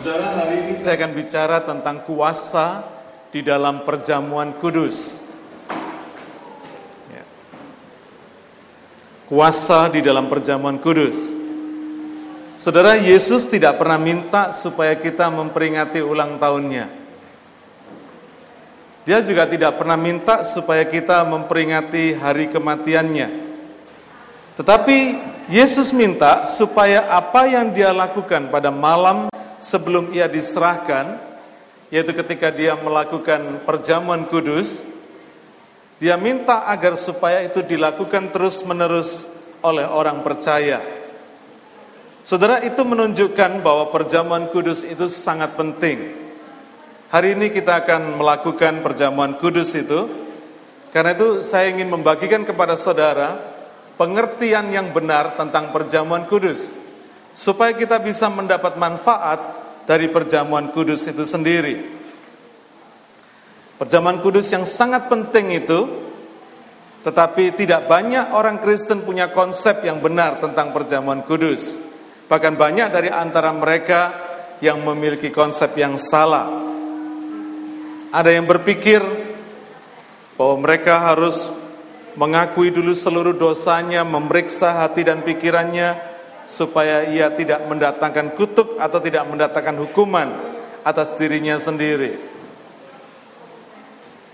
Saudara, hari ini saya akan bicara tentang kuasa di dalam perjamuan kudus. Ya. Kuasa di dalam perjamuan kudus. Saudara, Yesus tidak pernah minta supaya kita memperingati ulang tahunnya. Dia juga tidak pernah minta supaya kita memperingati hari kematiannya. Tetapi Yesus minta supaya apa yang dia lakukan pada malam sebelum ia diserahkan, yaitu ketika dia melakukan perjamuan kudus, dia minta agar supaya itu dilakukan terus-menerus oleh orang percaya. Saudara, itu menunjukkan bahwa perjamuan kudus itu sangat penting. Hari ini kita akan melakukan perjamuan kudus itu. Karena itu saya ingin membagikan kepada saudara pengertian yang benar tentang perjamuan kudus supaya kita bisa mendapat manfaat dari perjamuan kudus itu sendiri. Perjamuan kudus yang sangat penting itu tetapi tidak banyak orang Kristen punya konsep yang benar tentang perjamuan kudus. Bahkan banyak dari antara mereka yang memiliki konsep yang salah. Ada yang berpikir bahwa mereka harus mengakui dulu seluruh dosanya, memeriksa hati dan pikirannya, supaya ia tidak mendatangkan kutuk atau tidak mendatangkan hukuman atas dirinya sendiri.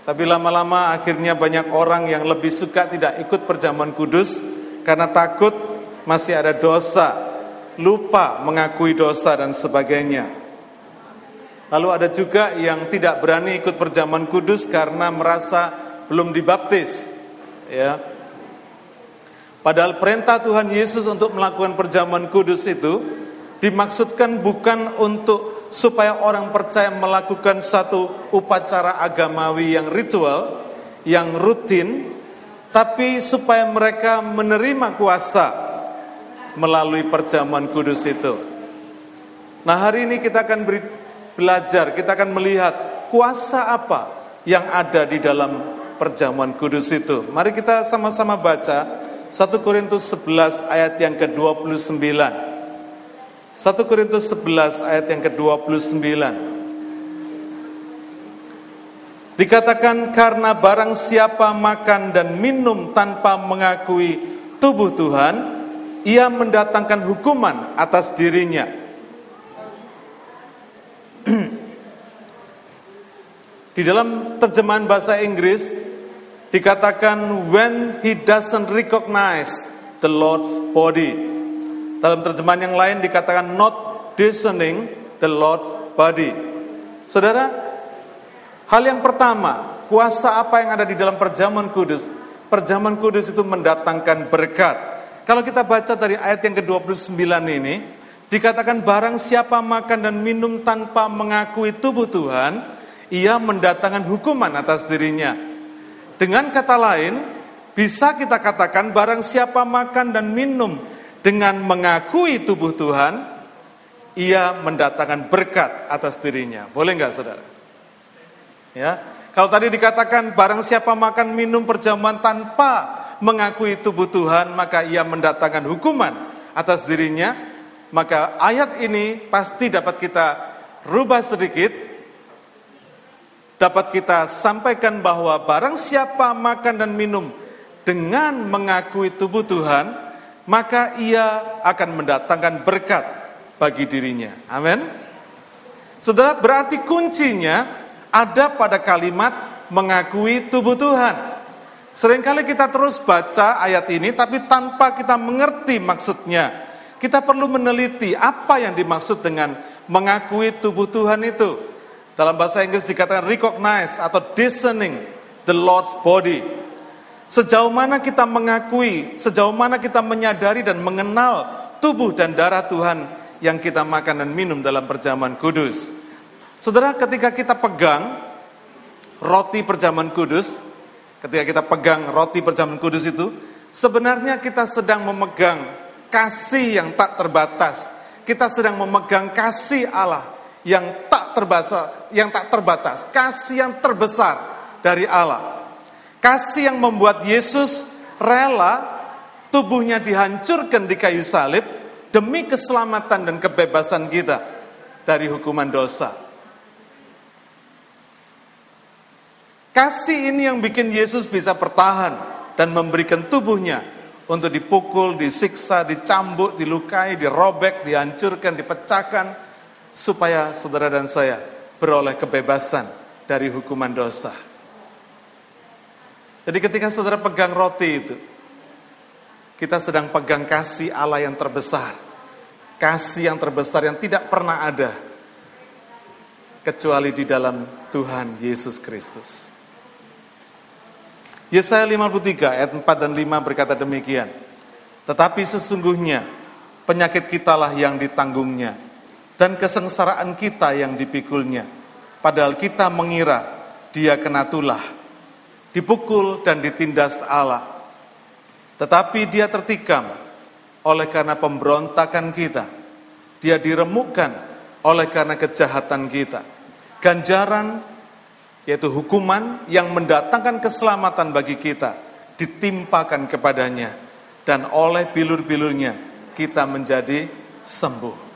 Tapi lama-lama akhirnya banyak orang yang lebih suka tidak ikut perjamuan kudus karena takut masih ada dosa, lupa mengakui dosa dan sebagainya. Lalu ada juga yang tidak berani ikut perjamuan kudus karena merasa belum dibaptis ya. Padahal perintah Tuhan Yesus untuk melakukan perjamuan kudus itu dimaksudkan bukan untuk supaya orang percaya melakukan satu upacara agamawi yang ritual, yang rutin, tapi supaya mereka menerima kuasa melalui perjamuan kudus itu. Nah hari ini kita akan belajar, kita akan melihat kuasa apa yang ada di dalam perjamuan kudus itu. Mari kita sama-sama baca 1 Korintus 11 ayat yang ke-29. 1 Korintus 11 ayat yang ke-29. Dikatakan karena barang siapa makan dan minum tanpa mengakui tubuh Tuhan, ia mendatangkan hukuman atas dirinya. Di dalam terjemahan bahasa Inggris dikatakan when he doesn't recognize the Lord's body. Dalam terjemahan yang lain dikatakan not discerning the Lord's body. Saudara, hal yang pertama, kuasa apa yang ada di dalam perjamuan kudus? Perjamuan kudus itu mendatangkan berkat. Kalau kita baca dari ayat yang ke-29 ini, dikatakan barang siapa makan dan minum tanpa mengakui tubuh Tuhan, ia mendatangkan hukuman atas dirinya. Dengan kata lain, bisa kita katakan barang siapa makan dan minum dengan mengakui tubuh Tuhan, ia mendatangkan berkat atas dirinya. Boleh nggak saudara? Ya, kalau tadi dikatakan barang siapa makan minum perjamuan tanpa mengakui tubuh Tuhan, maka ia mendatangkan hukuman atas dirinya. Maka ayat ini pasti dapat kita rubah sedikit dapat kita sampaikan bahwa barang siapa makan dan minum dengan mengakui tubuh Tuhan, maka ia akan mendatangkan berkat bagi dirinya. Amin. Saudara, berarti kuncinya ada pada kalimat mengakui tubuh Tuhan. Seringkali kita terus baca ayat ini tapi tanpa kita mengerti maksudnya. Kita perlu meneliti apa yang dimaksud dengan mengakui tubuh Tuhan itu. Dalam bahasa Inggris dikatakan recognize atau discerning the Lord's body. Sejauh mana kita mengakui, sejauh mana kita menyadari dan mengenal tubuh dan darah Tuhan yang kita makan dan minum dalam perjamuan kudus. Saudara, ketika kita pegang roti perjamuan kudus, ketika kita pegang roti perjamuan kudus itu, sebenarnya kita sedang memegang kasih yang tak terbatas. Kita sedang memegang kasih Allah yang tak terbatas, yang tak terbatas, kasih yang terbesar dari Allah. Kasih yang membuat Yesus rela tubuhnya dihancurkan di kayu salib demi keselamatan dan kebebasan kita. dari hukuman dosa. Kasih ini yang bikin Yesus bisa bertahan dan memberikan tubuhnya untuk dipukul, disiksa, dicambuk, dilukai, dirobek, dihancurkan, dipecahkan, supaya saudara dan saya beroleh kebebasan dari hukuman dosa. Jadi ketika saudara pegang roti itu, kita sedang pegang kasih Allah yang terbesar. Kasih yang terbesar yang tidak pernah ada kecuali di dalam Tuhan Yesus Kristus. Yesaya 53 ayat 4 dan 5 berkata demikian. Tetapi sesungguhnya penyakit kitalah yang ditanggungnya dan kesengsaraan kita yang dipikulnya. Padahal kita mengira dia kena tulah, dipukul dan ditindas Allah. Tetapi dia tertikam oleh karena pemberontakan kita. Dia diremukkan oleh karena kejahatan kita. Ganjaran yaitu hukuman yang mendatangkan keselamatan bagi kita, ditimpakan kepadanya, dan oleh bilur-bilurnya kita menjadi sembuh.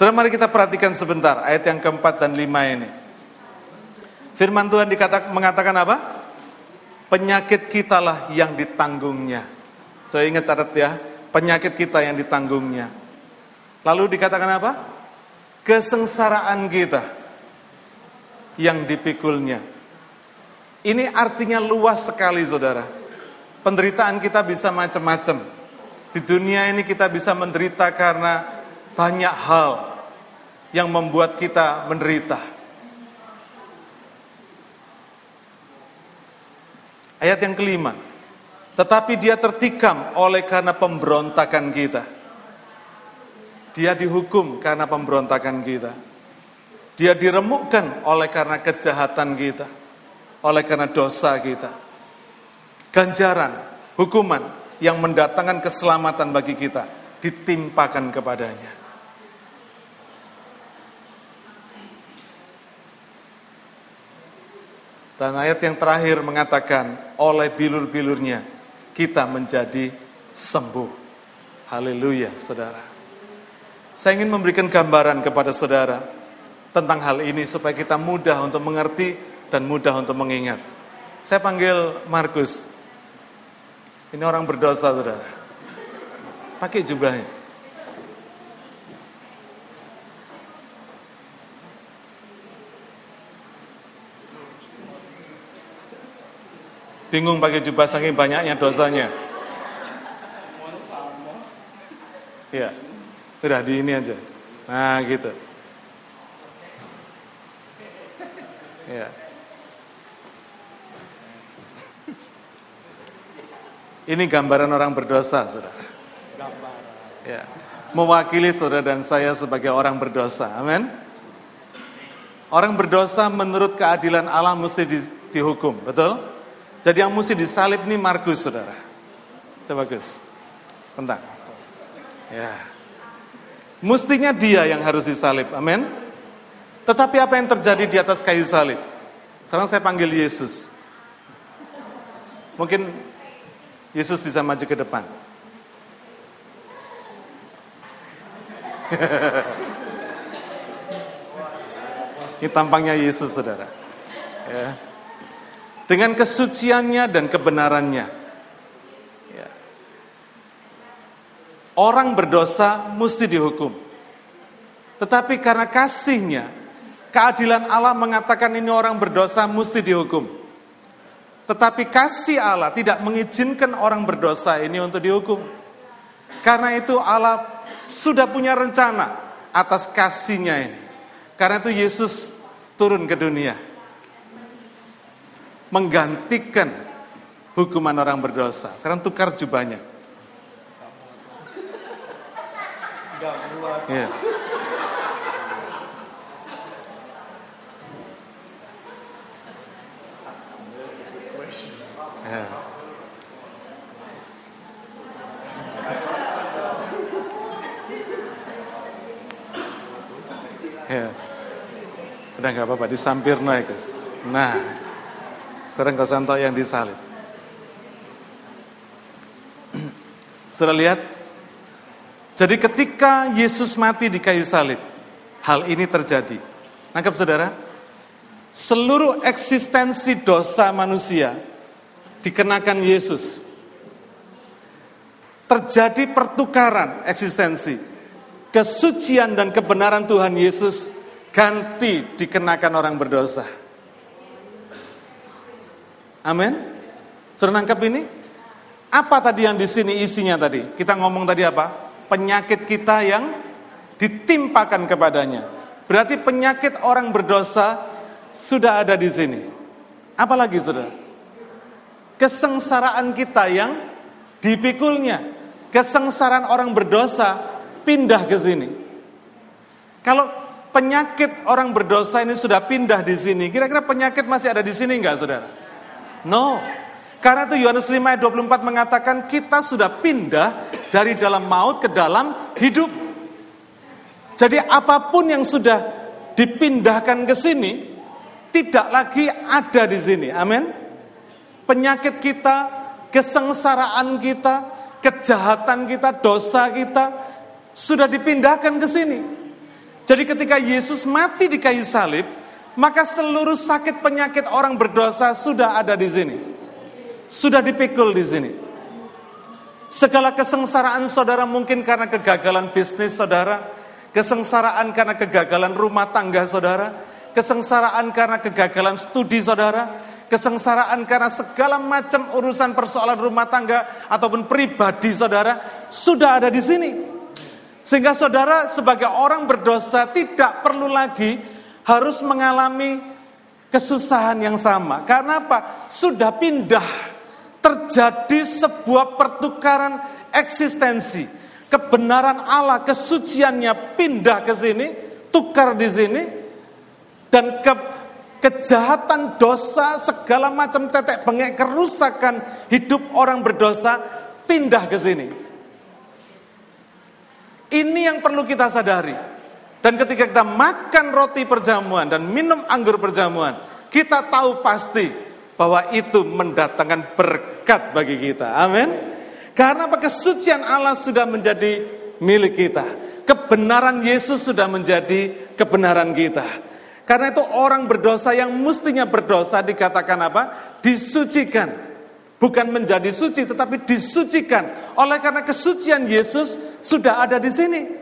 Saudara mari kita perhatikan sebentar ayat yang keempat dan lima ini. Firman Tuhan dikata, mengatakan apa? Penyakit kitalah yang ditanggungnya. Saya ingat catat ya, penyakit kita yang ditanggungnya. Lalu dikatakan apa? Kesengsaraan kita yang dipikulnya. Ini artinya luas sekali saudara. Penderitaan kita bisa macam-macam. Di dunia ini kita bisa menderita karena banyak hal yang membuat kita menderita. Ayat yang kelima. Tetapi dia tertikam oleh karena pemberontakan kita. Dia dihukum karena pemberontakan kita. Dia diremukkan oleh karena kejahatan kita oleh karena dosa kita. Ganjaran, hukuman yang mendatangkan keselamatan bagi kita ditimpakan kepadanya. Dan ayat yang terakhir mengatakan, oleh bilur-bilurnya kita menjadi sembuh. Haleluya, saudara. Saya ingin memberikan gambaran kepada saudara tentang hal ini supaya kita mudah untuk mengerti dan mudah untuk mengingat. Saya panggil Markus. Ini orang berdosa, saudara. Pakai jubahnya. Bingung pakai jubah saking banyaknya dosanya. Ya, udah di ini aja. Nah gitu. Ya. Ini gambaran orang berdosa, saudara. Ya. Mewakili saudara dan saya sebagai orang berdosa. Amin. Orang berdosa menurut keadilan Allah mesti di, dihukum, betul? Jadi yang mesti disalib ini Markus, saudara. Coba Gus, bentar. Ya. Mestinya dia yang harus disalib, amin. Tetapi apa yang terjadi di atas kayu salib? Sekarang saya panggil Yesus. Mungkin Yesus bisa maju ke depan. Ini tampangnya Yesus, saudara. Ya. Dengan kesuciannya dan kebenarannya. Ya. Orang berdosa mesti dihukum. Tetapi karena kasihnya, keadilan Allah mengatakan ini orang berdosa mesti dihukum. Tetapi kasih Allah tidak mengizinkan orang berdosa ini untuk dihukum. Karena itu Allah sudah punya rencana atas kasihnya ini. Karena itu Yesus turun ke dunia. Menggantikan hukuman orang berdosa. Sekarang tukar jubahnya. Yeah. Ya. ya. Udah nggak apa-apa, disampir naik guys. Nah, sering kesanto yang disalib. Sudah lihat? Jadi ketika Yesus mati di kayu salib, hal ini terjadi. Nangkep saudara? Seluruh eksistensi dosa manusia dikenakan Yesus. Terjadi pertukaran eksistensi. Kesucian dan kebenaran Tuhan Yesus ganti dikenakan orang berdosa. Amin. Sudah nangkep ini? Apa tadi yang di sini isinya tadi? Kita ngomong tadi apa? Penyakit kita yang ditimpakan kepadanya. Berarti penyakit orang berdosa sudah ada di sini. Apalagi saudara? Kesengsaraan kita yang dipikulnya. Kesengsaraan orang berdosa pindah ke sini. Kalau penyakit orang berdosa ini sudah pindah di sini, kira-kira penyakit masih ada di sini enggak saudara? No. Karena itu Yohanes 5 ayat 24 mengatakan kita sudah pindah dari dalam maut ke dalam hidup. Jadi apa pun yang sudah dipindahkan ke sini tidak lagi ada di sini. Amin. Penyakit kita, kesengsaraan kita, kejahatan kita, dosa kita sudah dipindahkan ke sini. Jadi ketika Yesus mati di kayu salib, maka seluruh sakit penyakit orang berdosa sudah ada di sini sudah dipikul di sini. Segala kesengsaraan saudara mungkin karena kegagalan bisnis saudara, kesengsaraan karena kegagalan rumah tangga saudara, kesengsaraan karena kegagalan studi saudara, kesengsaraan karena segala macam urusan persoalan rumah tangga ataupun pribadi saudara sudah ada di sini. Sehingga saudara sebagai orang berdosa tidak perlu lagi harus mengalami kesusahan yang sama. Karena apa? Sudah pindah terjadi sebuah pertukaran eksistensi. Kebenaran Allah, kesuciannya pindah ke sini, tukar di sini, dan ke, kejahatan dosa, segala macam tetek bengek, kerusakan hidup orang berdosa pindah ke sini. Ini yang perlu kita sadari. Dan ketika kita makan roti perjamuan dan minum anggur perjamuan, kita tahu pasti bahwa itu mendatangkan berkat bagi kita. Amin. Karena apa kesucian Allah sudah menjadi milik kita. Kebenaran Yesus sudah menjadi kebenaran kita. Karena itu orang berdosa yang mestinya berdosa dikatakan apa? Disucikan. Bukan menjadi suci tetapi disucikan. Oleh karena kesucian Yesus sudah ada di sini.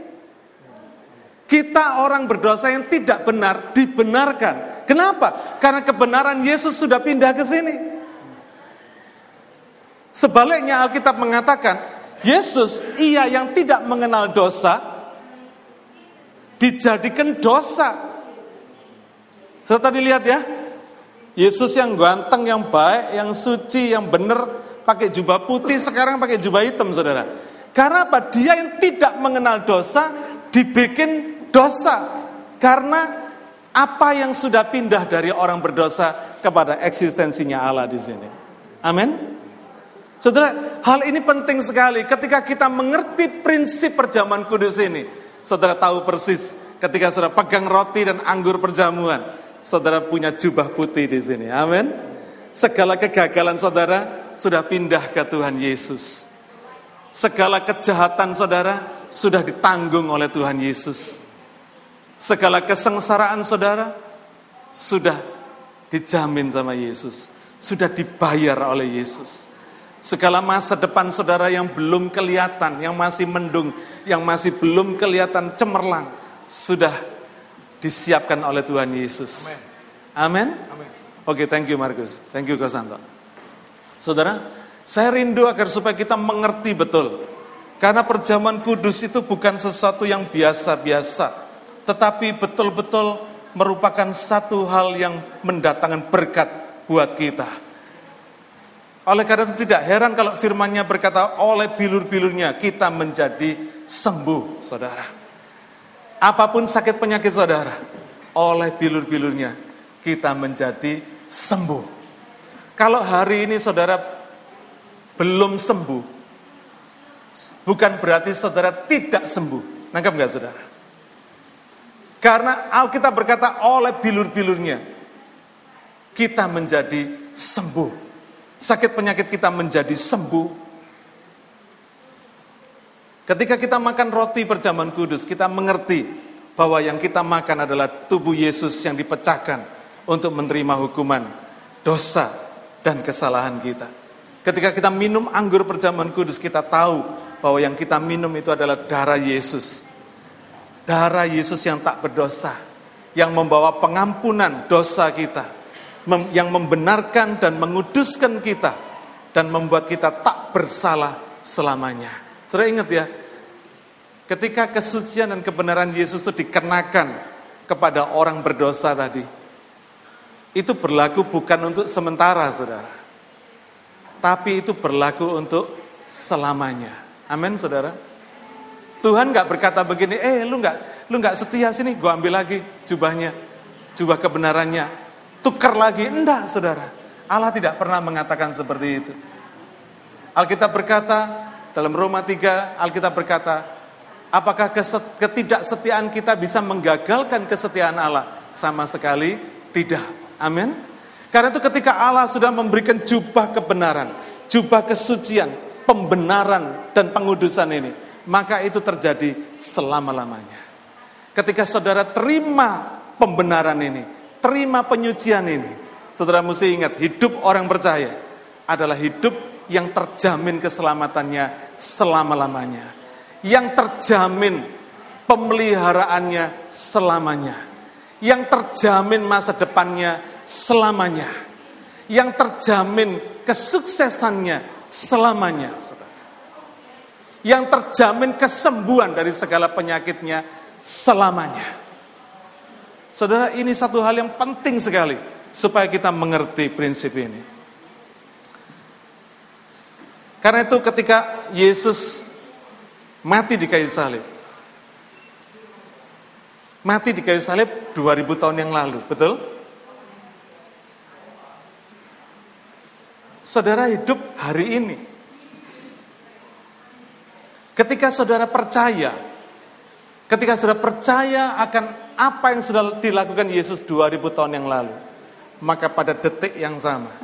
Kita orang berdosa yang tidak benar dibenarkan. Kenapa? Karena kebenaran Yesus sudah pindah ke sini. Sebaliknya Alkitab mengatakan, Yesus ia yang tidak mengenal dosa dijadikan dosa. Serta dilihat ya. Yesus yang ganteng, yang baik, yang suci, yang benar, pakai jubah putih, sekarang pakai jubah hitam, saudara. Karena apa? Dia yang tidak mengenal dosa dibikin dosa karena apa yang sudah pindah dari orang berdosa kepada eksistensinya Allah di sini. Amin. Saudara, hal ini penting sekali ketika kita mengerti prinsip perjamuan kudus ini. Saudara tahu persis ketika saudara pegang roti dan anggur perjamuan, saudara punya jubah putih di sini. Amin. Segala kegagalan saudara sudah pindah ke Tuhan Yesus. Segala kejahatan saudara sudah ditanggung oleh Tuhan Yesus. Segala kesengsaraan saudara sudah dijamin sama Yesus, sudah dibayar oleh Yesus. Segala masa depan saudara yang belum kelihatan, yang masih mendung, yang masih belum kelihatan cemerlang, sudah disiapkan oleh Tuhan Yesus. Amin. Oke, okay, thank you Markus. Thank you Kosanto. Saudara, saya rindu agar supaya kita mengerti betul. Karena perjamuan kudus itu bukan sesuatu yang biasa-biasa tetapi betul-betul merupakan satu hal yang mendatangkan berkat buat kita. Oleh karena itu tidak heran kalau firmannya berkata oleh bilur-bilurnya kita menjadi sembuh, saudara. Apa pun sakit penyakit saudara, oleh bilur-bilurnya kita menjadi sembuh. Kalau hari ini saudara belum sembuh, bukan berarti saudara tidak sembuh. Nangkap nggak saudara? Karena Alkitab berkata oleh bilur-bilurnya kita menjadi sembuh. Sakit penyakit kita menjadi sembuh. Ketika kita makan roti perjamuan kudus, kita mengerti bahwa yang kita makan adalah tubuh Yesus yang dipecahkan untuk menerima hukuman dosa dan kesalahan kita. Ketika kita minum anggur perjamuan kudus, kita tahu bahwa yang kita minum itu adalah darah Yesus. Darah Yesus yang tak berdosa, yang membawa pengampunan dosa kita, yang membenarkan dan menguduskan kita, dan membuat kita tak bersalah selamanya. Saudara ingat ya, ketika kesucian dan kebenaran Yesus itu dikenakan kepada orang berdosa tadi, itu berlaku bukan untuk sementara, saudara. Tapi itu berlaku untuk selamanya. Amin, saudara. Tuhan nggak berkata begini, eh lu nggak lu nggak setia sini, gue ambil lagi jubahnya, jubah kebenarannya, tukar lagi. Enggak, saudara. Allah tidak pernah mengatakan seperti itu. Alkitab berkata dalam Roma 3, Alkitab berkata, apakah ketidaksetiaan kita bisa menggagalkan kesetiaan Allah? Sama sekali tidak. Amin. Karena itu ketika Allah sudah memberikan jubah kebenaran, jubah kesucian, pembenaran dan pengudusan ini, maka itu terjadi selama-lamanya. Ketika saudara terima pembenaran ini, terima penyucian ini, saudara mesti ingat, hidup orang percaya adalah hidup yang terjamin keselamatannya selama-lamanya. Yang terjamin pemeliharaannya selamanya. Yang terjamin masa depannya selamanya. Yang terjamin kesuksesannya selamanya. Yang terjamin kesembuhan dari segala penyakitnya selamanya. Saudara, ini satu hal yang penting sekali supaya kita mengerti prinsip ini. Karena itu ketika Yesus mati di kayu salib, mati di kayu salib 2000 tahun yang lalu, betul? saudara hidup hari ini. Ketika saudara percaya, ketika saudara percaya akan apa yang sudah dilakukan Yesus 2000 tahun yang lalu, maka pada detik yang sama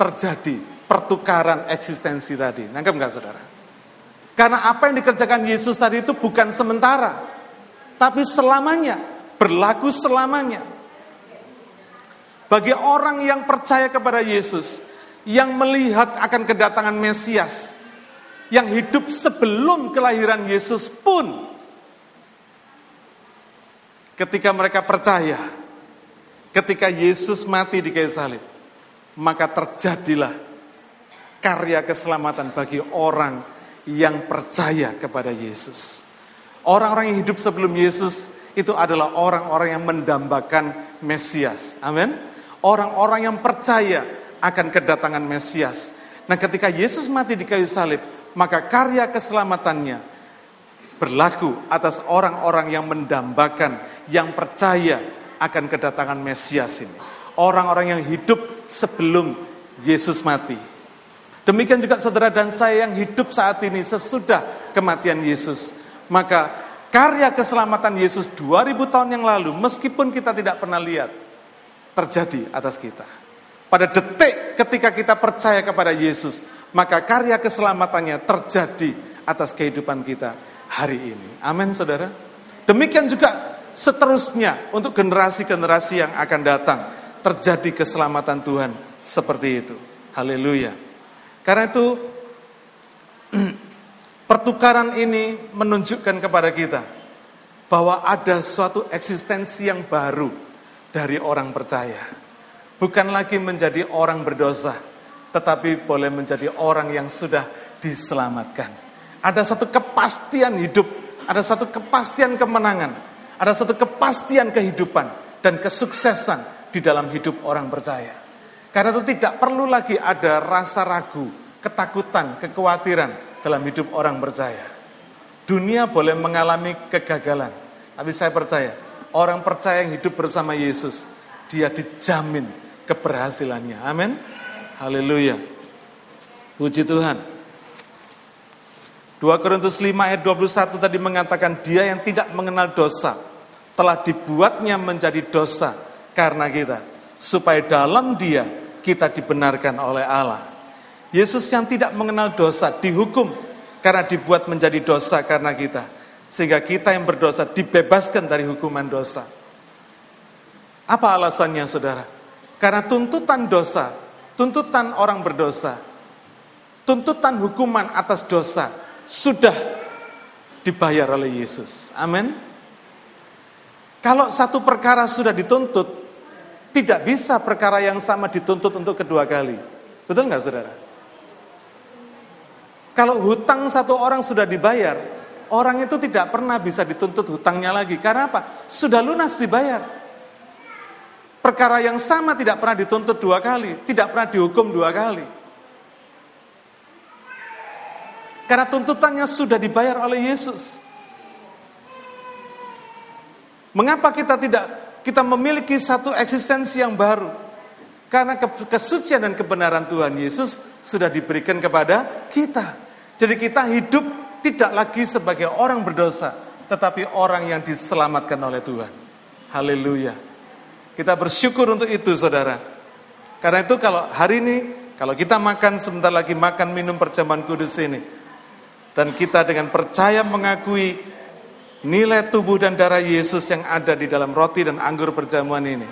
terjadi pertukaran eksistensi tadi. Nangkep nggak saudara? Karena apa yang dikerjakan Yesus tadi itu bukan sementara, tapi selamanya, berlaku selamanya. Bagi orang yang percaya kepada Yesus, yang melihat akan kedatangan Mesias, yang hidup sebelum kelahiran Yesus pun, ketika mereka percaya, ketika Yesus mati di kayu salib, maka terjadilah karya keselamatan bagi orang yang percaya kepada Yesus. Orang-orang yang hidup sebelum Yesus itu adalah orang-orang yang mendambakan Mesias. Amin. Orang-orang yang percaya akan kedatangan Mesias. Nah ketika Yesus mati di kayu salib, maka karya keselamatannya berlaku atas orang-orang yang mendambakan, yang percaya akan kedatangan Mesias ini. Orang-orang yang hidup sebelum Yesus mati. Demikian juga saudara dan saya yang hidup saat ini sesudah kematian Yesus. Maka karya keselamatan Yesus 2000 tahun yang lalu, meskipun kita tidak pernah lihat, terjadi atas kita. Pada detik ketika kita percaya kepada Yesus, maka karya keselamatannya terjadi atas kehidupan kita hari ini. Amin, saudara. Demikian juga seterusnya untuk generasi-generasi yang akan datang, terjadi keselamatan Tuhan seperti itu. Haleluya. Karena itu, pertukaran ini menunjukkan kepada kita bahwa ada suatu eksistensi yang baru dari orang percaya bukan lagi menjadi orang berdosa, tetapi boleh menjadi orang yang sudah diselamatkan. Ada satu kepastian hidup, ada satu kepastian kemenangan, ada satu kepastian kehidupan dan kesuksesan di dalam hidup orang percaya. Karena itu tidak perlu lagi ada rasa ragu, ketakutan, kekhawatiran dalam hidup orang percaya. Dunia boleh mengalami kegagalan, tapi saya percaya orang percaya yang hidup bersama Yesus, dia dijamin keberhasilannya. Amin. Haleluya. Puji Tuhan. 2 Korintus 5 ayat 21 tadi mengatakan dia yang tidak mengenal dosa telah dibuatnya menjadi dosa karena kita supaya dalam dia kita dibenarkan oleh Allah. Yesus yang tidak mengenal dosa dihukum karena dibuat menjadi dosa karena kita Sehingga kita yang berdosa dibebaskan dari hukuman dosa. Apa alasannya saudara? Karena tuntutan dosa, tuntutan orang berdosa, tuntutan hukuman atas dosa sudah dibayar oleh Yesus. Amin. Kalau satu perkara sudah dituntut, tidak bisa perkara yang sama dituntut untuk kedua kali. Betul nggak saudara? Kalau hutang satu orang sudah dibayar, orang itu tidak pernah bisa dituntut hutangnya lagi. Karena apa? Sudah lunas dibayar. Perkara yang sama tidak pernah dituntut dua kali, tidak pernah dihukum dua kali. Karena tuntutannya sudah dibayar oleh Yesus. Mengapa kita tidak kita memiliki satu eksistensi yang baru? Karena kesucian dan kebenaran Tuhan Yesus sudah diberikan kepada kita. Jadi kita hidup tidak lagi sebagai orang berdosa, tetapi orang yang diselamatkan oleh Tuhan. Haleluya. Kita bersyukur untuk itu saudara. Karena itu kalau hari ini, kalau kita makan sebentar lagi makan minum perjamuan kudus ini, dan kita dengan percaya mengakui nilai tubuh dan darah Yesus yang ada di dalam roti dan anggur perjamuan ini,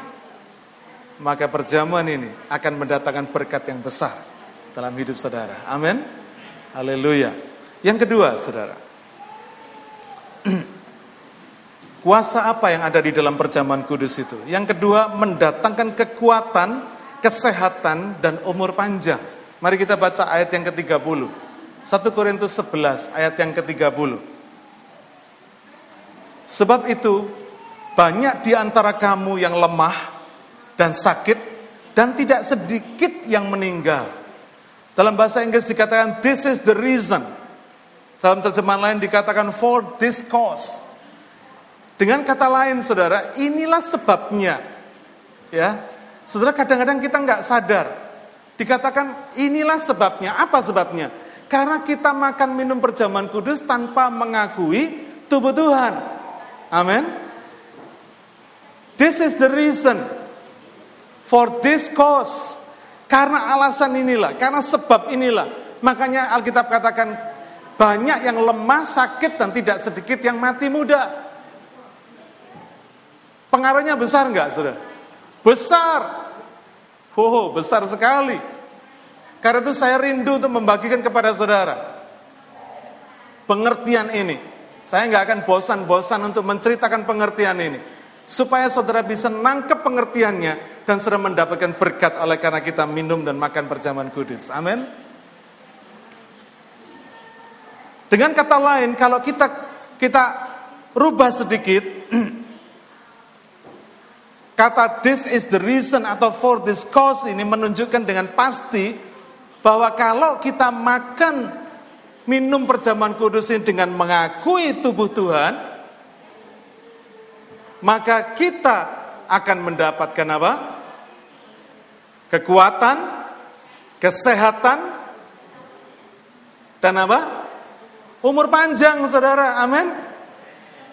maka perjamuan ini akan mendatangkan berkat yang besar dalam hidup saudara. Amin. Haleluya. Yang kedua, saudara. Kuasa apa yang ada di dalam perjamuan kudus itu? Yang kedua, mendatangkan kekuatan, kesehatan, dan umur panjang. Mari kita baca ayat yang ke-30. 1 Korintus 11 ayat yang ke-30. Sebab itu banyak di antara kamu yang lemah dan sakit dan tidak sedikit yang meninggal. Dalam bahasa Inggris dikatakan this is the reason. Dalam terjemahan lain dikatakan for this cause. Dengan kata lain saudara, inilah sebabnya. Ya, Saudara kadang-kadang kita nggak sadar. Dikatakan inilah sebabnya. Apa sebabnya? Karena kita makan minum perjamuan kudus tanpa mengakui tubuh Tuhan. Amin. This is the reason for this cause. Karena alasan inilah, karena sebab inilah. Makanya Alkitab katakan banyak yang lemah, sakit dan tidak sedikit yang mati muda. Pengaruhnya besar enggak, Saudara? Besar. Oh, besar sekali. Karena itu saya rindu untuk membagikan kepada saudara pengertian ini. Saya nggak akan bosan-bosan untuk menceritakan pengertian ini. Supaya saudara bisa nangkep pengertiannya dan saudara mendapatkan berkat oleh karena kita minum dan makan perjamuan kudus. Amin. Dengan kata lain, kalau kita kita rubah sedikit, kata this is the reason atau for this cause ini menunjukkan dengan pasti bahwa kalau kita makan minum perjamuan kudus ini dengan mengakui tubuh Tuhan, maka kita akan mendapatkan apa? Kekuatan, kesehatan, dan apa? Umur panjang, saudara. Amin.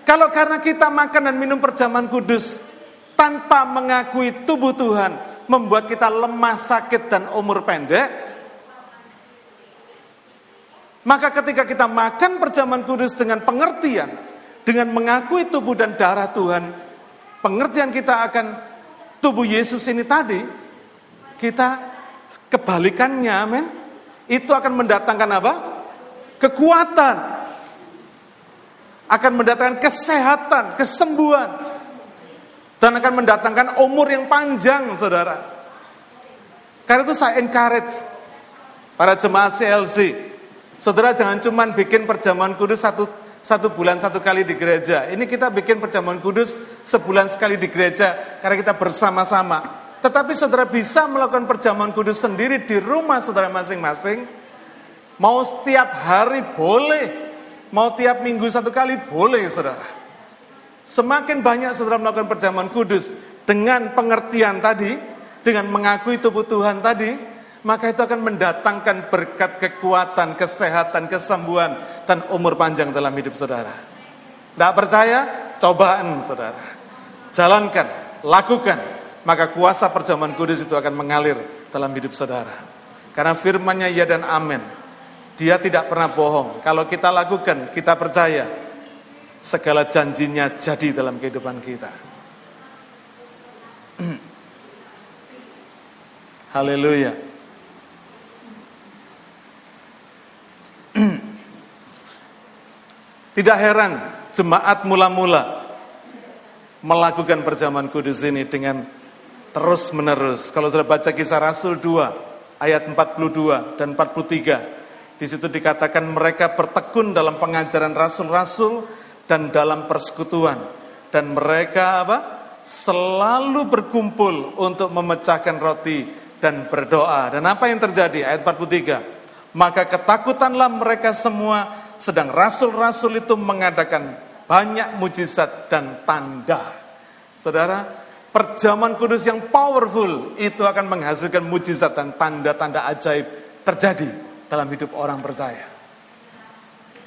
Kalau karena kita makan dan minum perjamuan kudus tanpa mengakui tubuh Tuhan, membuat kita lemah, sakit, dan umur pendek, maka ketika kita makan perjamuan kudus dengan pengertian, dengan mengakui tubuh dan darah Tuhan, pengertian kita akan tubuh Yesus ini tadi, kita kebalikannya, amin. Itu akan mendatangkan apa? Kekuatan. Akan mendatangkan kesehatan, kesembuhan. Dan akan mendatangkan umur yang panjang, saudara. Karena itu saya encourage para jemaat CLC Saudara jangan cuma bikin perjamuan kudus satu, satu bulan satu kali di gereja. Ini kita bikin perjamuan kudus sebulan sekali di gereja karena kita bersama-sama. Tetapi saudara bisa melakukan perjamuan kudus sendiri di rumah saudara masing-masing. Mau setiap hari boleh. Mau tiap minggu satu kali boleh saudara. Semakin banyak saudara melakukan perjamuan kudus dengan pengertian tadi, dengan mengakui tubuh Tuhan tadi, maka itu akan mendatangkan berkat kekuatan, kesehatan, kesembuhan, dan umur panjang dalam hidup saudara. Tidak percaya? Cobaan saudara. Jalankan, lakukan, maka kuasa perjamuan kudus itu akan mengalir dalam hidup saudara. Karena firmannya ya dan amin. Dia tidak pernah bohong. Kalau kita lakukan, kita percaya. Segala janjinya jadi dalam kehidupan kita. Haleluya. Tidak heran jemaat mula-mula melakukan perjamuan kudus ini dengan terus menerus. Kalau sudah baca kisah Rasul 2 ayat 42 dan 43, di situ dikatakan mereka bertekun dalam pengajaran rasul-rasul dan dalam persekutuan dan mereka apa? selalu berkumpul untuk memecahkan roti dan berdoa. Dan apa yang terjadi? Ayat 43. Maka ketakutanlah mereka semua sedang rasul-rasul itu mengadakan banyak mujizat dan tanda. Saudara, perjamuan kudus yang powerful itu akan menghasilkan mujizat dan tanda-tanda ajaib terjadi dalam hidup orang percaya.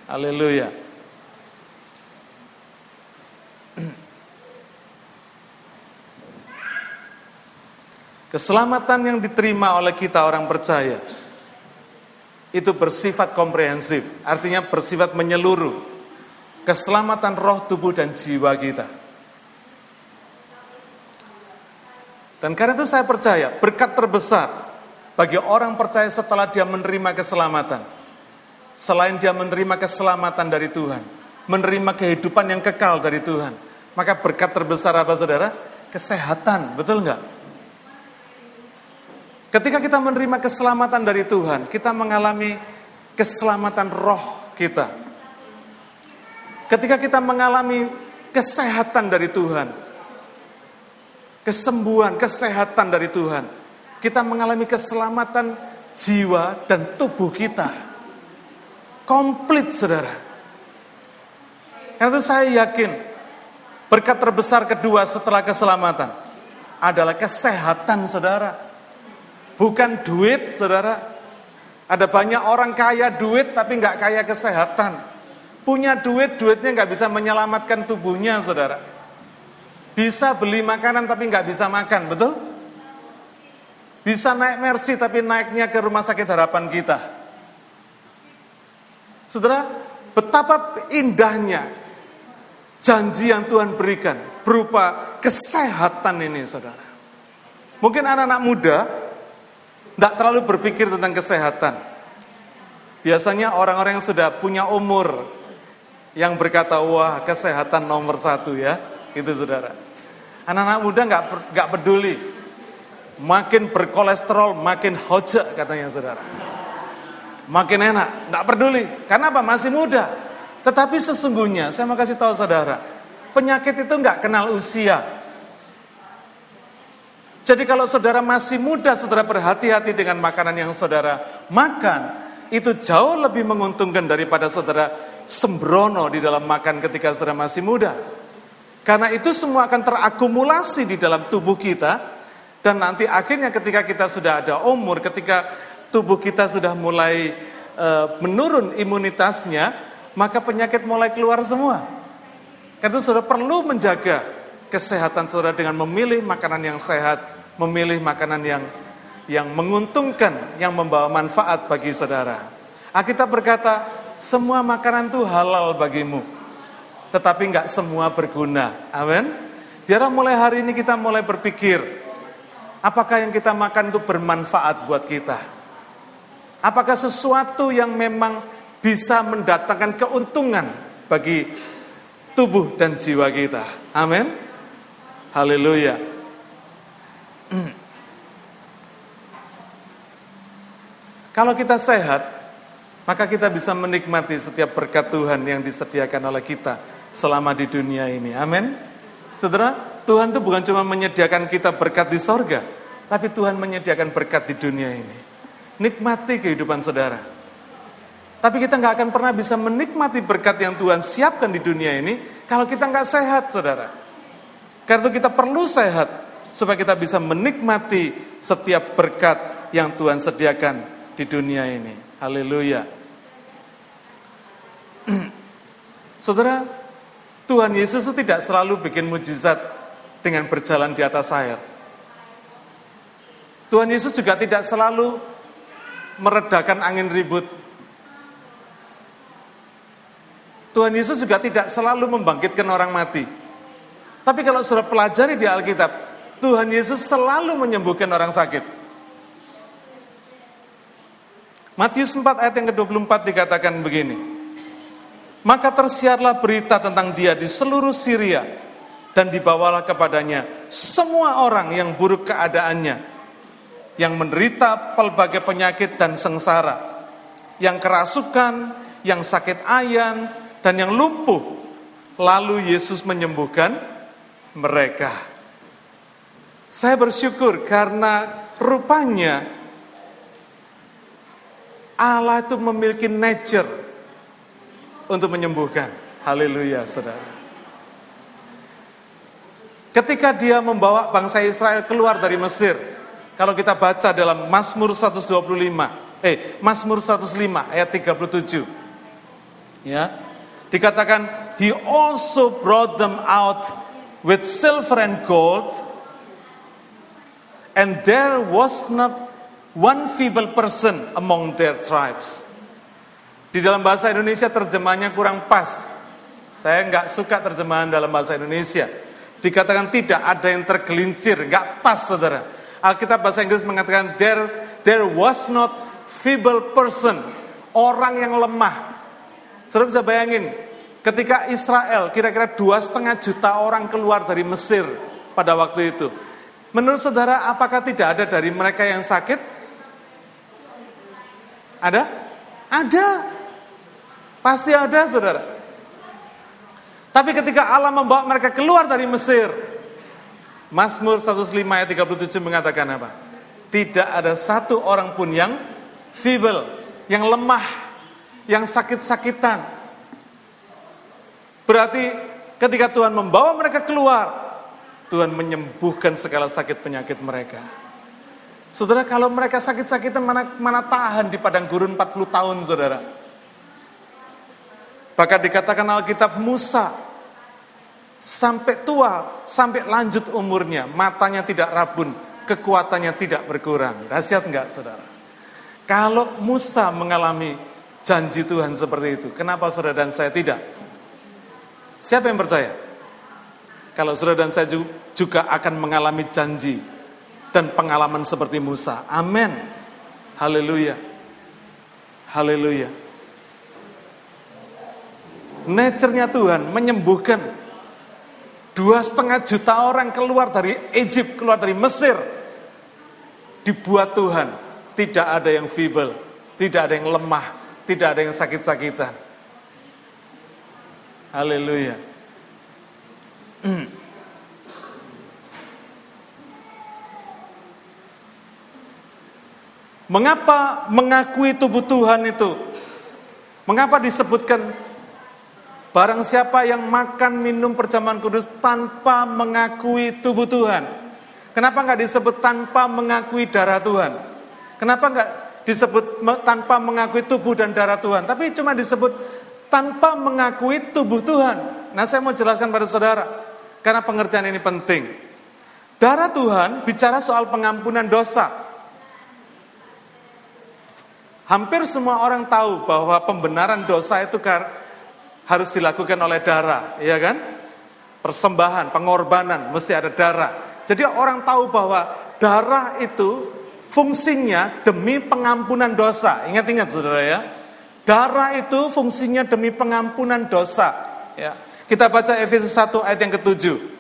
Haleluya. Keselamatan yang diterima oleh kita orang percaya itu bersifat komprehensif, artinya bersifat menyeluruh. Keselamatan roh, tubuh, dan jiwa kita. Dan karena itu saya percaya berkat terbesar bagi orang percaya setelah dia menerima keselamatan. Selain dia menerima keselamatan dari Tuhan, menerima kehidupan yang kekal dari Tuhan. Maka berkat terbesar apa saudara? Kesehatan, betul enggak? Ketika kita menerima keselamatan dari Tuhan, kita mengalami keselamatan roh kita. Ketika kita mengalami kesehatan dari Tuhan, kesembuhan, kesehatan dari Tuhan, kita mengalami keselamatan jiwa dan tubuh kita. Komplit, saudara. Karena itu saya yakin berkat terbesar kedua setelah keselamatan adalah kesehatan, saudara. Bukan duit, saudara. Ada banyak orang kaya duit tapi nggak kaya kesehatan. Punya duit, duitnya nggak bisa menyelamatkan tubuhnya, saudara. Bisa beli makanan tapi nggak bisa makan, betul? Bisa naik mercy tapi naiknya ke rumah sakit harapan kita. Saudara, betapa indahnya janji yang Tuhan berikan berupa kesehatan ini, saudara. Mungkin anak-anak muda tidak terlalu berpikir tentang kesehatan. Biasanya orang-orang yang sudah punya umur yang berkata, wah kesehatan nomor satu ya, itu saudara. Anak-anak muda nggak nggak peduli, makin berkolesterol makin hoja katanya saudara. Makin enak, nggak peduli. Karena apa? Masih muda. Tetapi sesungguhnya, saya mau kasih tahu saudara, penyakit itu nggak kenal usia. Jadi kalau saudara masih muda, saudara berhati-hati dengan makanan yang saudara makan. Itu jauh lebih menguntungkan daripada saudara sembrono di dalam makan ketika saudara masih muda. Karena itu semua akan terakumulasi di dalam tubuh kita. Dan nanti akhirnya ketika kita sudah ada umur, ketika tubuh kita sudah mulai e, menurun imunitasnya, maka penyakit mulai keluar semua. Karena itu saudara perlu menjaga kesehatan saudara dengan memilih makanan yang sehat, memilih makanan yang yang menguntungkan, yang membawa manfaat bagi saudara. Alkitab berkata, semua makanan itu halal bagimu, tetapi nggak semua berguna. Amin. Biar mulai hari ini kita mulai berpikir, apakah yang kita makan itu bermanfaat buat kita? Apakah sesuatu yang memang bisa mendatangkan keuntungan bagi tubuh dan jiwa kita? Amin. Haleluya. Kalau kita sehat, maka kita bisa menikmati setiap berkat Tuhan yang disediakan oleh kita selama di dunia ini. Amin. Saudara, Tuhan itu bukan cuma menyediakan kita berkat di sorga, tapi Tuhan menyediakan berkat di dunia ini. Nikmati kehidupan saudara. Tapi kita nggak akan pernah bisa menikmati berkat yang Tuhan siapkan di dunia ini kalau kita nggak sehat, saudara. Karena itu kita perlu sehat supaya kita bisa menikmati setiap berkat yang Tuhan sediakan di dunia ini. Haleluya. Saudara, Tuhan Yesus itu tidak selalu bikin mujizat dengan berjalan di atas air. Tuhan Yesus juga tidak selalu meredakan angin ribut. Tuhan Yesus juga tidak selalu membangkitkan orang mati. Tapi kalau sudah pelajari di Alkitab, Tuhan Yesus selalu menyembuhkan orang sakit. Matius 4 ayat yang ke-24 dikatakan begini. Maka tersiarlah berita tentang dia di seluruh Syria dan dibawalah kepadanya semua orang yang buruk keadaannya, yang menderita pelbagai penyakit dan sengsara, yang kerasukan, yang sakit ayan, dan yang lumpuh. Lalu Yesus menyembuhkan mereka. Saya bersyukur karena rupanya Allah itu memiliki nature untuk menyembuhkan. Haleluya, saudara. Ketika dia membawa bangsa Israel keluar dari Mesir, kalau kita baca dalam Mazmur 125, eh Mazmur 105 ayat 37. Ya. Dikatakan he also brought them out with silver and gold and there was not one feeble person among their tribes. Di dalam bahasa Indonesia terjemahannya kurang pas. Saya nggak suka terjemahan dalam bahasa Indonesia. Dikatakan tidak ada yang tergelincir, nggak pas saudara. Alkitab bahasa Inggris mengatakan there there was not feeble person, orang yang lemah. Saudara bisa bayangin, ketika Israel kira-kira dua setengah juta orang keluar dari Mesir pada waktu itu. Menurut saudara, apakah tidak ada dari mereka yang sakit? Ada? Ada. Pasti ada, saudara. Tapi ketika Allah membawa mereka keluar dari Mesir, Mazmur 105 ayat 37 mengatakan apa? Tidak ada satu orang pun yang feeble, yang lemah, yang sakit-sakitan. Berarti ketika Tuhan membawa mereka keluar, Tuhan menyembuhkan segala sakit penyakit mereka. Saudara, kalau mereka sakit-sakitan mana, mana tahan di padang gurun 40 tahun, saudara. Bahkan dikatakan Alkitab Musa sampai tua, sampai lanjut umurnya, matanya tidak rabun, kekuatannya tidak berkurang. Dahsyat enggak saudara? Kalau Musa mengalami janji Tuhan seperti itu, kenapa saudara dan saya tidak? Siapa yang percaya? Kalau saudara dan saya juga akan mengalami janji dan pengalaman seperti Musa. Amin. Haleluya. Haleluya. Nature-nya Tuhan menyembuhkan Dua setengah juta orang keluar dari Egypt, keluar dari Mesir. Dibuat Tuhan, tidak ada yang feeble, tidak ada yang lemah, tidak ada yang sakit-sakitan. Haleluya. Mengapa mengakui tubuh Tuhan itu? Mengapa disebutkan Barang siapa yang makan minum perjamuan kudus tanpa mengakui tubuh Tuhan. Kenapa nggak disebut tanpa mengakui darah Tuhan? Kenapa nggak disebut tanpa mengakui tubuh dan darah Tuhan? Tapi cuma disebut tanpa mengakui tubuh Tuhan. Nah saya mau jelaskan pada saudara. Karena pengertian ini penting. Darah Tuhan bicara soal pengampunan dosa. Hampir semua orang tahu bahwa pembenaran dosa itu harus dilakukan oleh darah, ya kan? Persembahan, pengorbanan, mesti ada darah. Jadi orang tahu bahwa darah itu fungsinya demi pengampunan dosa. Ingat-ingat saudara ya. Darah itu fungsinya demi pengampunan dosa. Ya. Kita baca Efesus 1 ayat yang ketujuh.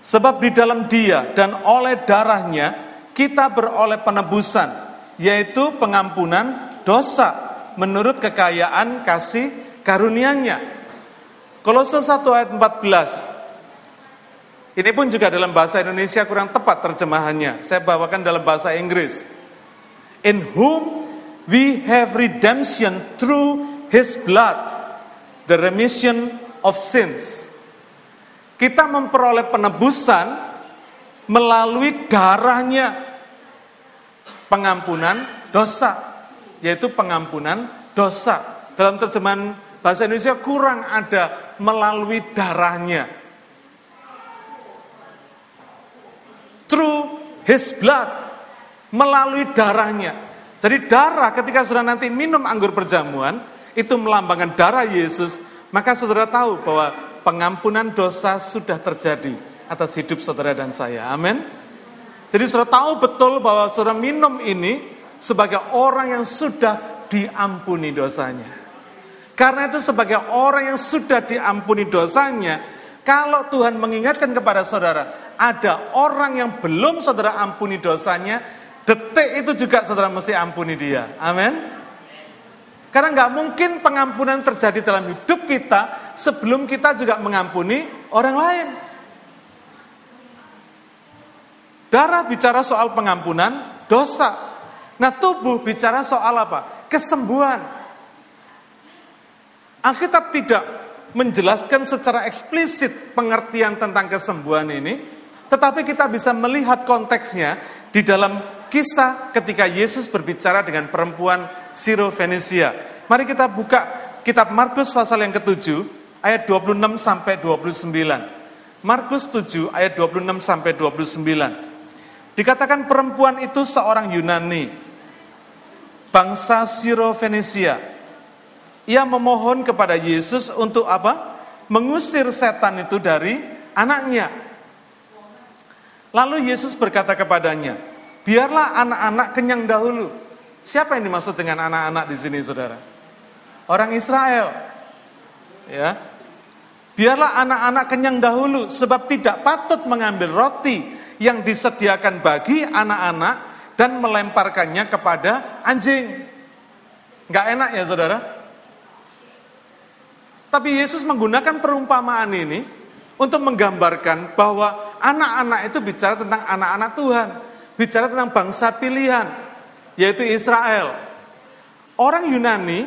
Sebab di dalam dia dan oleh darahnya kita beroleh penebusan, yaitu pengampunan dosa menurut kekayaan kasih karunia-Nya. Kolose 1 ayat 14. Ini pun juga dalam bahasa Indonesia kurang tepat terjemahannya. Saya bawakan dalam bahasa Inggris. In whom we have redemption through his blood, the remission of sins. Kita memperoleh penebusan melalui darahnya pengampunan dosa, yaitu pengampunan dosa. Dalam terjemahan bahasa Indonesia kurang ada melalui darahnya. Through his blood, melalui darahnya. Jadi darah ketika saudara nanti minum anggur perjamuan, itu melambangkan darah Yesus, maka saudara tahu bahwa pengampunan dosa sudah terjadi atas hidup saudara dan saya. Amin. Jadi saudara tahu betul bahwa saudara minum ini sebagai orang yang sudah diampuni dosanya. Karena itu sebagai orang yang sudah diampuni dosanya, kalau Tuhan mengingatkan kepada saudara, ada orang yang belum saudara ampuni dosanya, detik itu juga saudara mesti ampuni dia. Amin. Karena nggak mungkin pengampunan terjadi dalam hidup kita sebelum kita juga mengampuni orang lain. Darah bicara soal pengampunan dosa. Nah tubuh bicara soal apa? Kesembuhan. Alkitab tidak menjelaskan secara eksplisit pengertian tentang kesembuhan ini, tetapi kita bisa melihat konteksnya di dalam kisah ketika Yesus berbicara dengan perempuan Siro Venesia. Mari kita buka kitab Markus pasal yang ketujuh ayat 26 sampai 29. Markus 7 ayat 26 sampai 29. Dikatakan perempuan itu seorang Yunani, bangsa Siro Venesia ia memohon kepada Yesus untuk apa? Mengusir setan itu dari anaknya. Lalu Yesus berkata kepadanya, biarlah anak-anak kenyang dahulu. Siapa yang dimaksud dengan anak-anak di sini, saudara? Orang Israel. Ya, biarlah anak-anak kenyang dahulu, sebab tidak patut mengambil roti yang disediakan bagi anak-anak dan melemparkannya kepada anjing. Gak enak ya saudara? Tapi Yesus menggunakan perumpamaan ini untuk menggambarkan bahwa anak-anak itu bicara tentang anak-anak Tuhan, bicara tentang bangsa pilihan, yaitu Israel. Orang Yunani,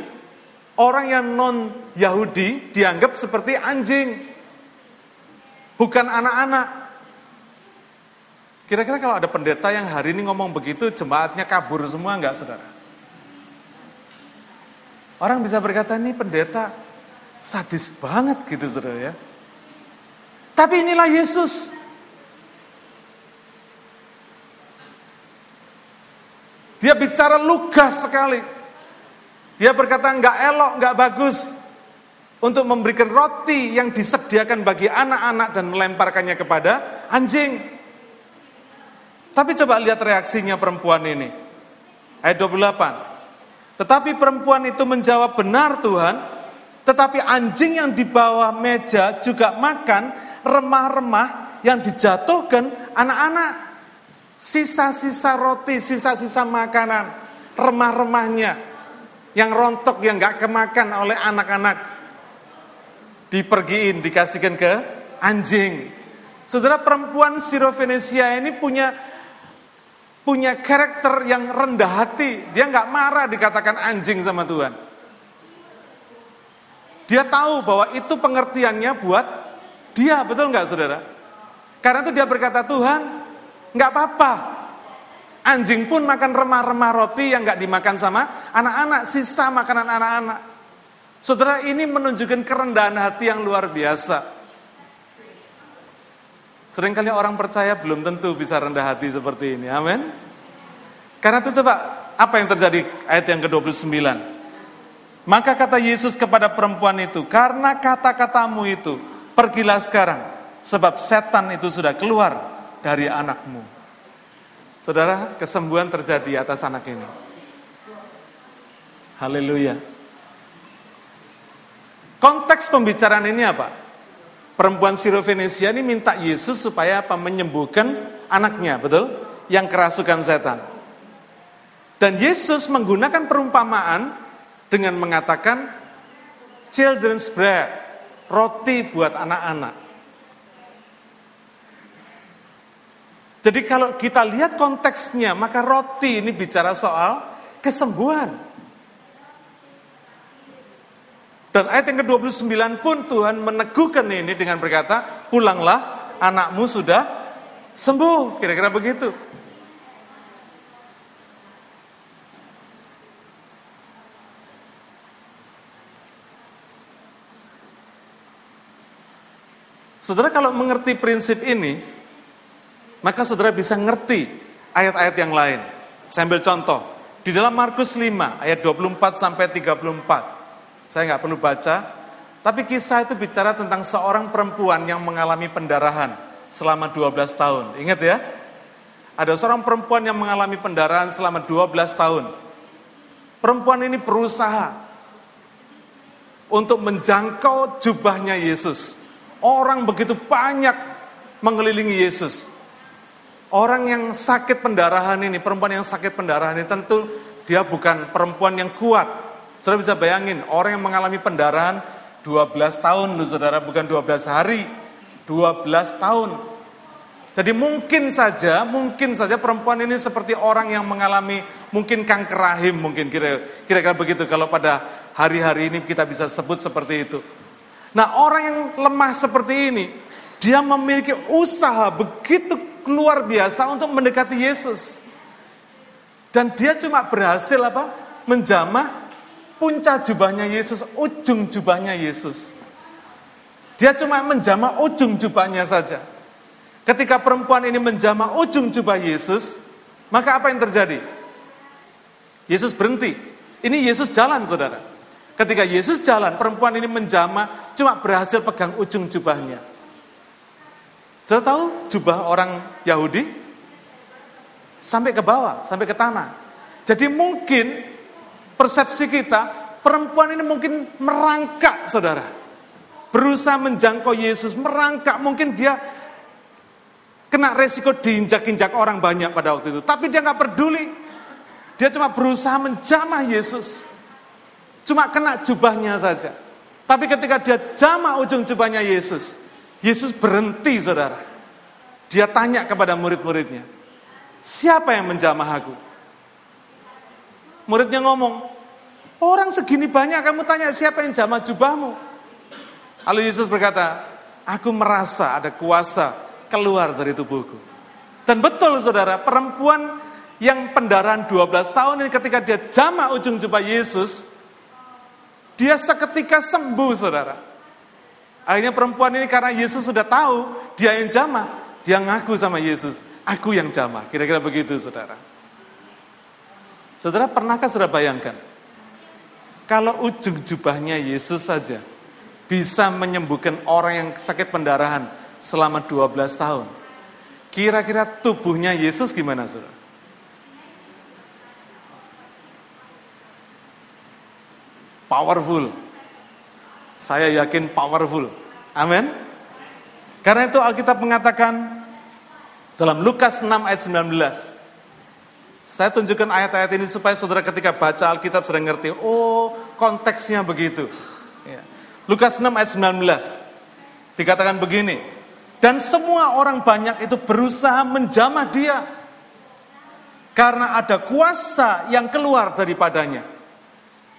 orang yang non Yahudi dianggap seperti anjing, bukan anak-anak. Kira-kira kalau ada pendeta yang hari ini ngomong begitu, jemaatnya kabur semua enggak, saudara? Orang bisa berkata, ini pendeta Sadis banget gitu saudara ya. Tapi inilah Yesus. Dia bicara lugas sekali. Dia berkata nggak elok, nggak bagus untuk memberikan roti yang disediakan bagi anak-anak dan melemparkannya kepada anjing. Tapi coba lihat reaksinya perempuan ini. Ayat 28. Tetapi perempuan itu menjawab, benar Tuhan, tetapi anjing yang di bawah meja juga makan remah-remah yang dijatuhkan anak-anak. Sisa-sisa roti, sisa-sisa makanan, remah-remahnya yang rontok yang gak kemakan oleh anak-anak dipergiin, dikasihkan ke anjing. Saudara perempuan Sirofenesia ini punya punya karakter yang rendah hati. Dia nggak marah dikatakan anjing sama Tuhan. Dia tahu bahwa itu pengertiannya buat dia, betul nggak saudara? Karena itu dia berkata, Tuhan, nggak apa-apa. Anjing pun makan remah-remah roti yang nggak dimakan sama anak-anak, sisa makanan anak-anak. Saudara ini menunjukkan kerendahan hati yang luar biasa. Seringkali orang percaya belum tentu bisa rendah hati seperti ini. Amin. Karena itu coba apa yang terjadi ayat yang ke-29. Maka kata Yesus kepada perempuan itu, karena kata-katamu itu, pergilah sekarang, sebab setan itu sudah keluar dari anakmu. Saudara, kesembuhan terjadi atas anak ini. Haleluya. Konteks pembicaraan ini apa? Perempuan Sirofenesia ini minta Yesus supaya apa? Menyembuhkan anaknya, betul? Yang kerasukan setan. Dan Yesus menggunakan perumpamaan dengan mengatakan children's bread, roti buat anak-anak. Jadi kalau kita lihat konteksnya, maka roti ini bicara soal kesembuhan. Dan ayat yang ke-29 pun Tuhan meneguhkan ini dengan berkata, pulanglah anakmu sudah sembuh. Kira-kira begitu. Saudara kalau mengerti prinsip ini, maka saudara bisa ngerti ayat-ayat yang lain. Saya ambil contoh. Di dalam Markus 5 ayat 24 sampai 34. Saya nggak perlu baca, tapi kisah itu bicara tentang seorang perempuan yang mengalami pendarahan selama 12 tahun. Ingat ya? Ada seorang perempuan yang mengalami pendarahan selama 12 tahun. Perempuan ini berusaha untuk menjangkau jubahnya Yesus. Orang begitu banyak mengelilingi Yesus. Orang yang sakit pendarahan ini, perempuan yang sakit pendarahan ini tentu dia bukan perempuan yang kuat. Saudara bisa bayangin, orang yang mengalami pendarahan 12 tahun loh saudara, bukan 12 hari, 12 tahun. Jadi mungkin saja, mungkin saja perempuan ini seperti orang yang mengalami mungkin kanker rahim, mungkin kira-kira begitu kalau pada hari-hari ini kita bisa sebut seperti itu. Nah orang yang lemah seperti ini, dia memiliki usaha begitu luar biasa untuk mendekati Yesus. Dan dia cuma berhasil apa? Menjamah puncak jubahnya Yesus, ujung jubahnya Yesus. Dia cuma menjamah ujung jubahnya saja. Ketika perempuan ini menjamah ujung jubah Yesus, maka apa yang terjadi? Yesus berhenti. Ini Yesus jalan, saudara. Ketika Yesus jalan, perempuan ini menjamah, cuma berhasil pegang ujung jubahnya. Saudara tahu jubah orang Yahudi? Sampai ke bawah, sampai ke tanah. Jadi mungkin persepsi kita, perempuan ini mungkin merangkak, saudara. Berusaha menjangkau Yesus, merangkak. Mungkin dia kena resiko diinjak-injak orang banyak pada waktu itu. Tapi dia nggak peduli. Dia cuma berusaha menjamah Yesus. Cuma kena jubahnya saja. Tapi ketika dia jamah ujung jubahnya Yesus, Yesus berhenti, saudara. Dia tanya kepada murid-muridnya, siapa yang menjamah aku? Muridnya ngomong, orang segini banyak kamu tanya siapa yang jamah jubahmu? Lalu Yesus berkata, aku merasa ada kuasa keluar dari tubuhku. Dan betul saudara, perempuan yang pendarahan 12 tahun ini ketika dia jamah ujung jubah Yesus, dia seketika sembuh saudara. Akhirnya perempuan ini karena Yesus sudah tahu dia yang jamah, dia ngaku sama Yesus, aku yang jamah. Kira-kira begitu saudara. Saudara pernahkah saudara bayangkan? Kalau ujung jubahnya Yesus saja bisa menyembuhkan orang yang sakit pendarahan selama 12 tahun. Kira-kira tubuhnya Yesus gimana saudara? Powerful. Saya yakin powerful. Amin. Karena itu Alkitab mengatakan dalam Lukas 6 ayat 19. Saya tunjukkan ayat-ayat ini supaya saudara ketika baca Alkitab sudah ngerti, oh konteksnya begitu. Ya. Lukas 6 ayat 19, dikatakan begini, dan semua orang banyak itu berusaha menjamah dia, karena ada kuasa yang keluar daripadanya.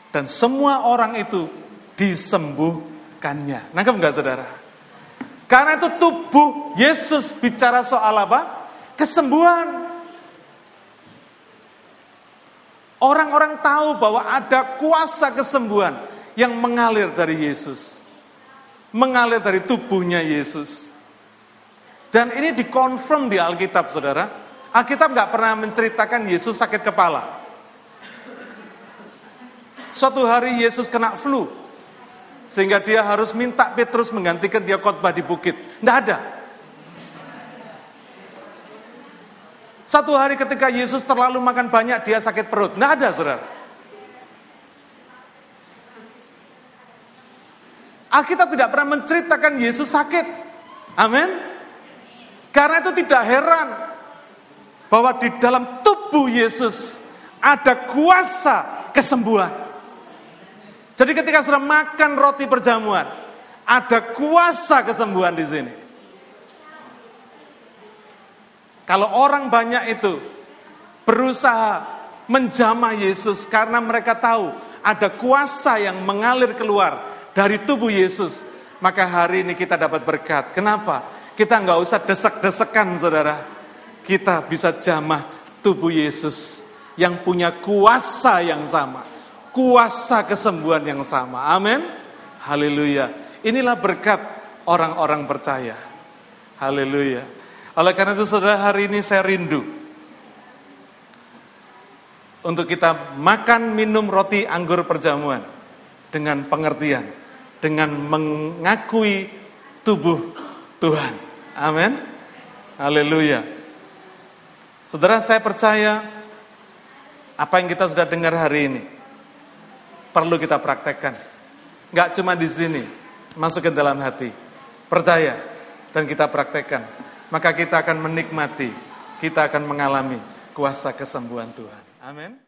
Dan semua orang itu disembuhkannya. Nangkep enggak saudara? Karena itu tubuh Yesus bicara soal apa? Kesembuhan. Orang-orang tahu bahwa ada kuasa kesembuhan yang mengalir dari Yesus. Mengalir dari tubuhnya Yesus. Dan ini dikonfirm di Alkitab, saudara. Alkitab nggak pernah menceritakan Yesus sakit kepala. Suatu hari Yesus kena flu. Sehingga dia harus minta Petrus menggantikan dia khotbah di bukit. Nggak ada. Satu hari ketika Yesus terlalu makan banyak, dia sakit perut. Nggak ada, saudara. Alkitab tidak pernah menceritakan Yesus sakit. Amin. Karena itu tidak heran bahwa di dalam tubuh Yesus ada kuasa kesembuhan. Jadi ketika sudah makan roti perjamuan, ada kuasa kesembuhan di sini. Kalau orang banyak itu berusaha menjamah Yesus karena mereka tahu ada kuasa yang mengalir keluar dari tubuh Yesus, maka hari ini kita dapat berkat. Kenapa? Kita nggak usah desek-desekan saudara. Kita bisa jamah tubuh Yesus yang punya kuasa yang sama. Kuasa kesembuhan yang sama. Amin. Haleluya. Inilah berkat orang-orang percaya. Haleluya. Oleh karena itu saudara hari ini saya rindu. untuk kita makan minum roti anggur perjamuan dengan pengertian, dengan mengakui tubuh Tuhan. Amin. Haleluya. Saudara, saya percaya apa yang kita sudah dengar hari ini perlu kita praktekkan. Enggak cuma di sini, masuk ke dalam hati. Percaya dan kita praktekkan. Maka kita akan menikmati, kita akan mengalami kuasa kesembuhan Tuhan. Amin.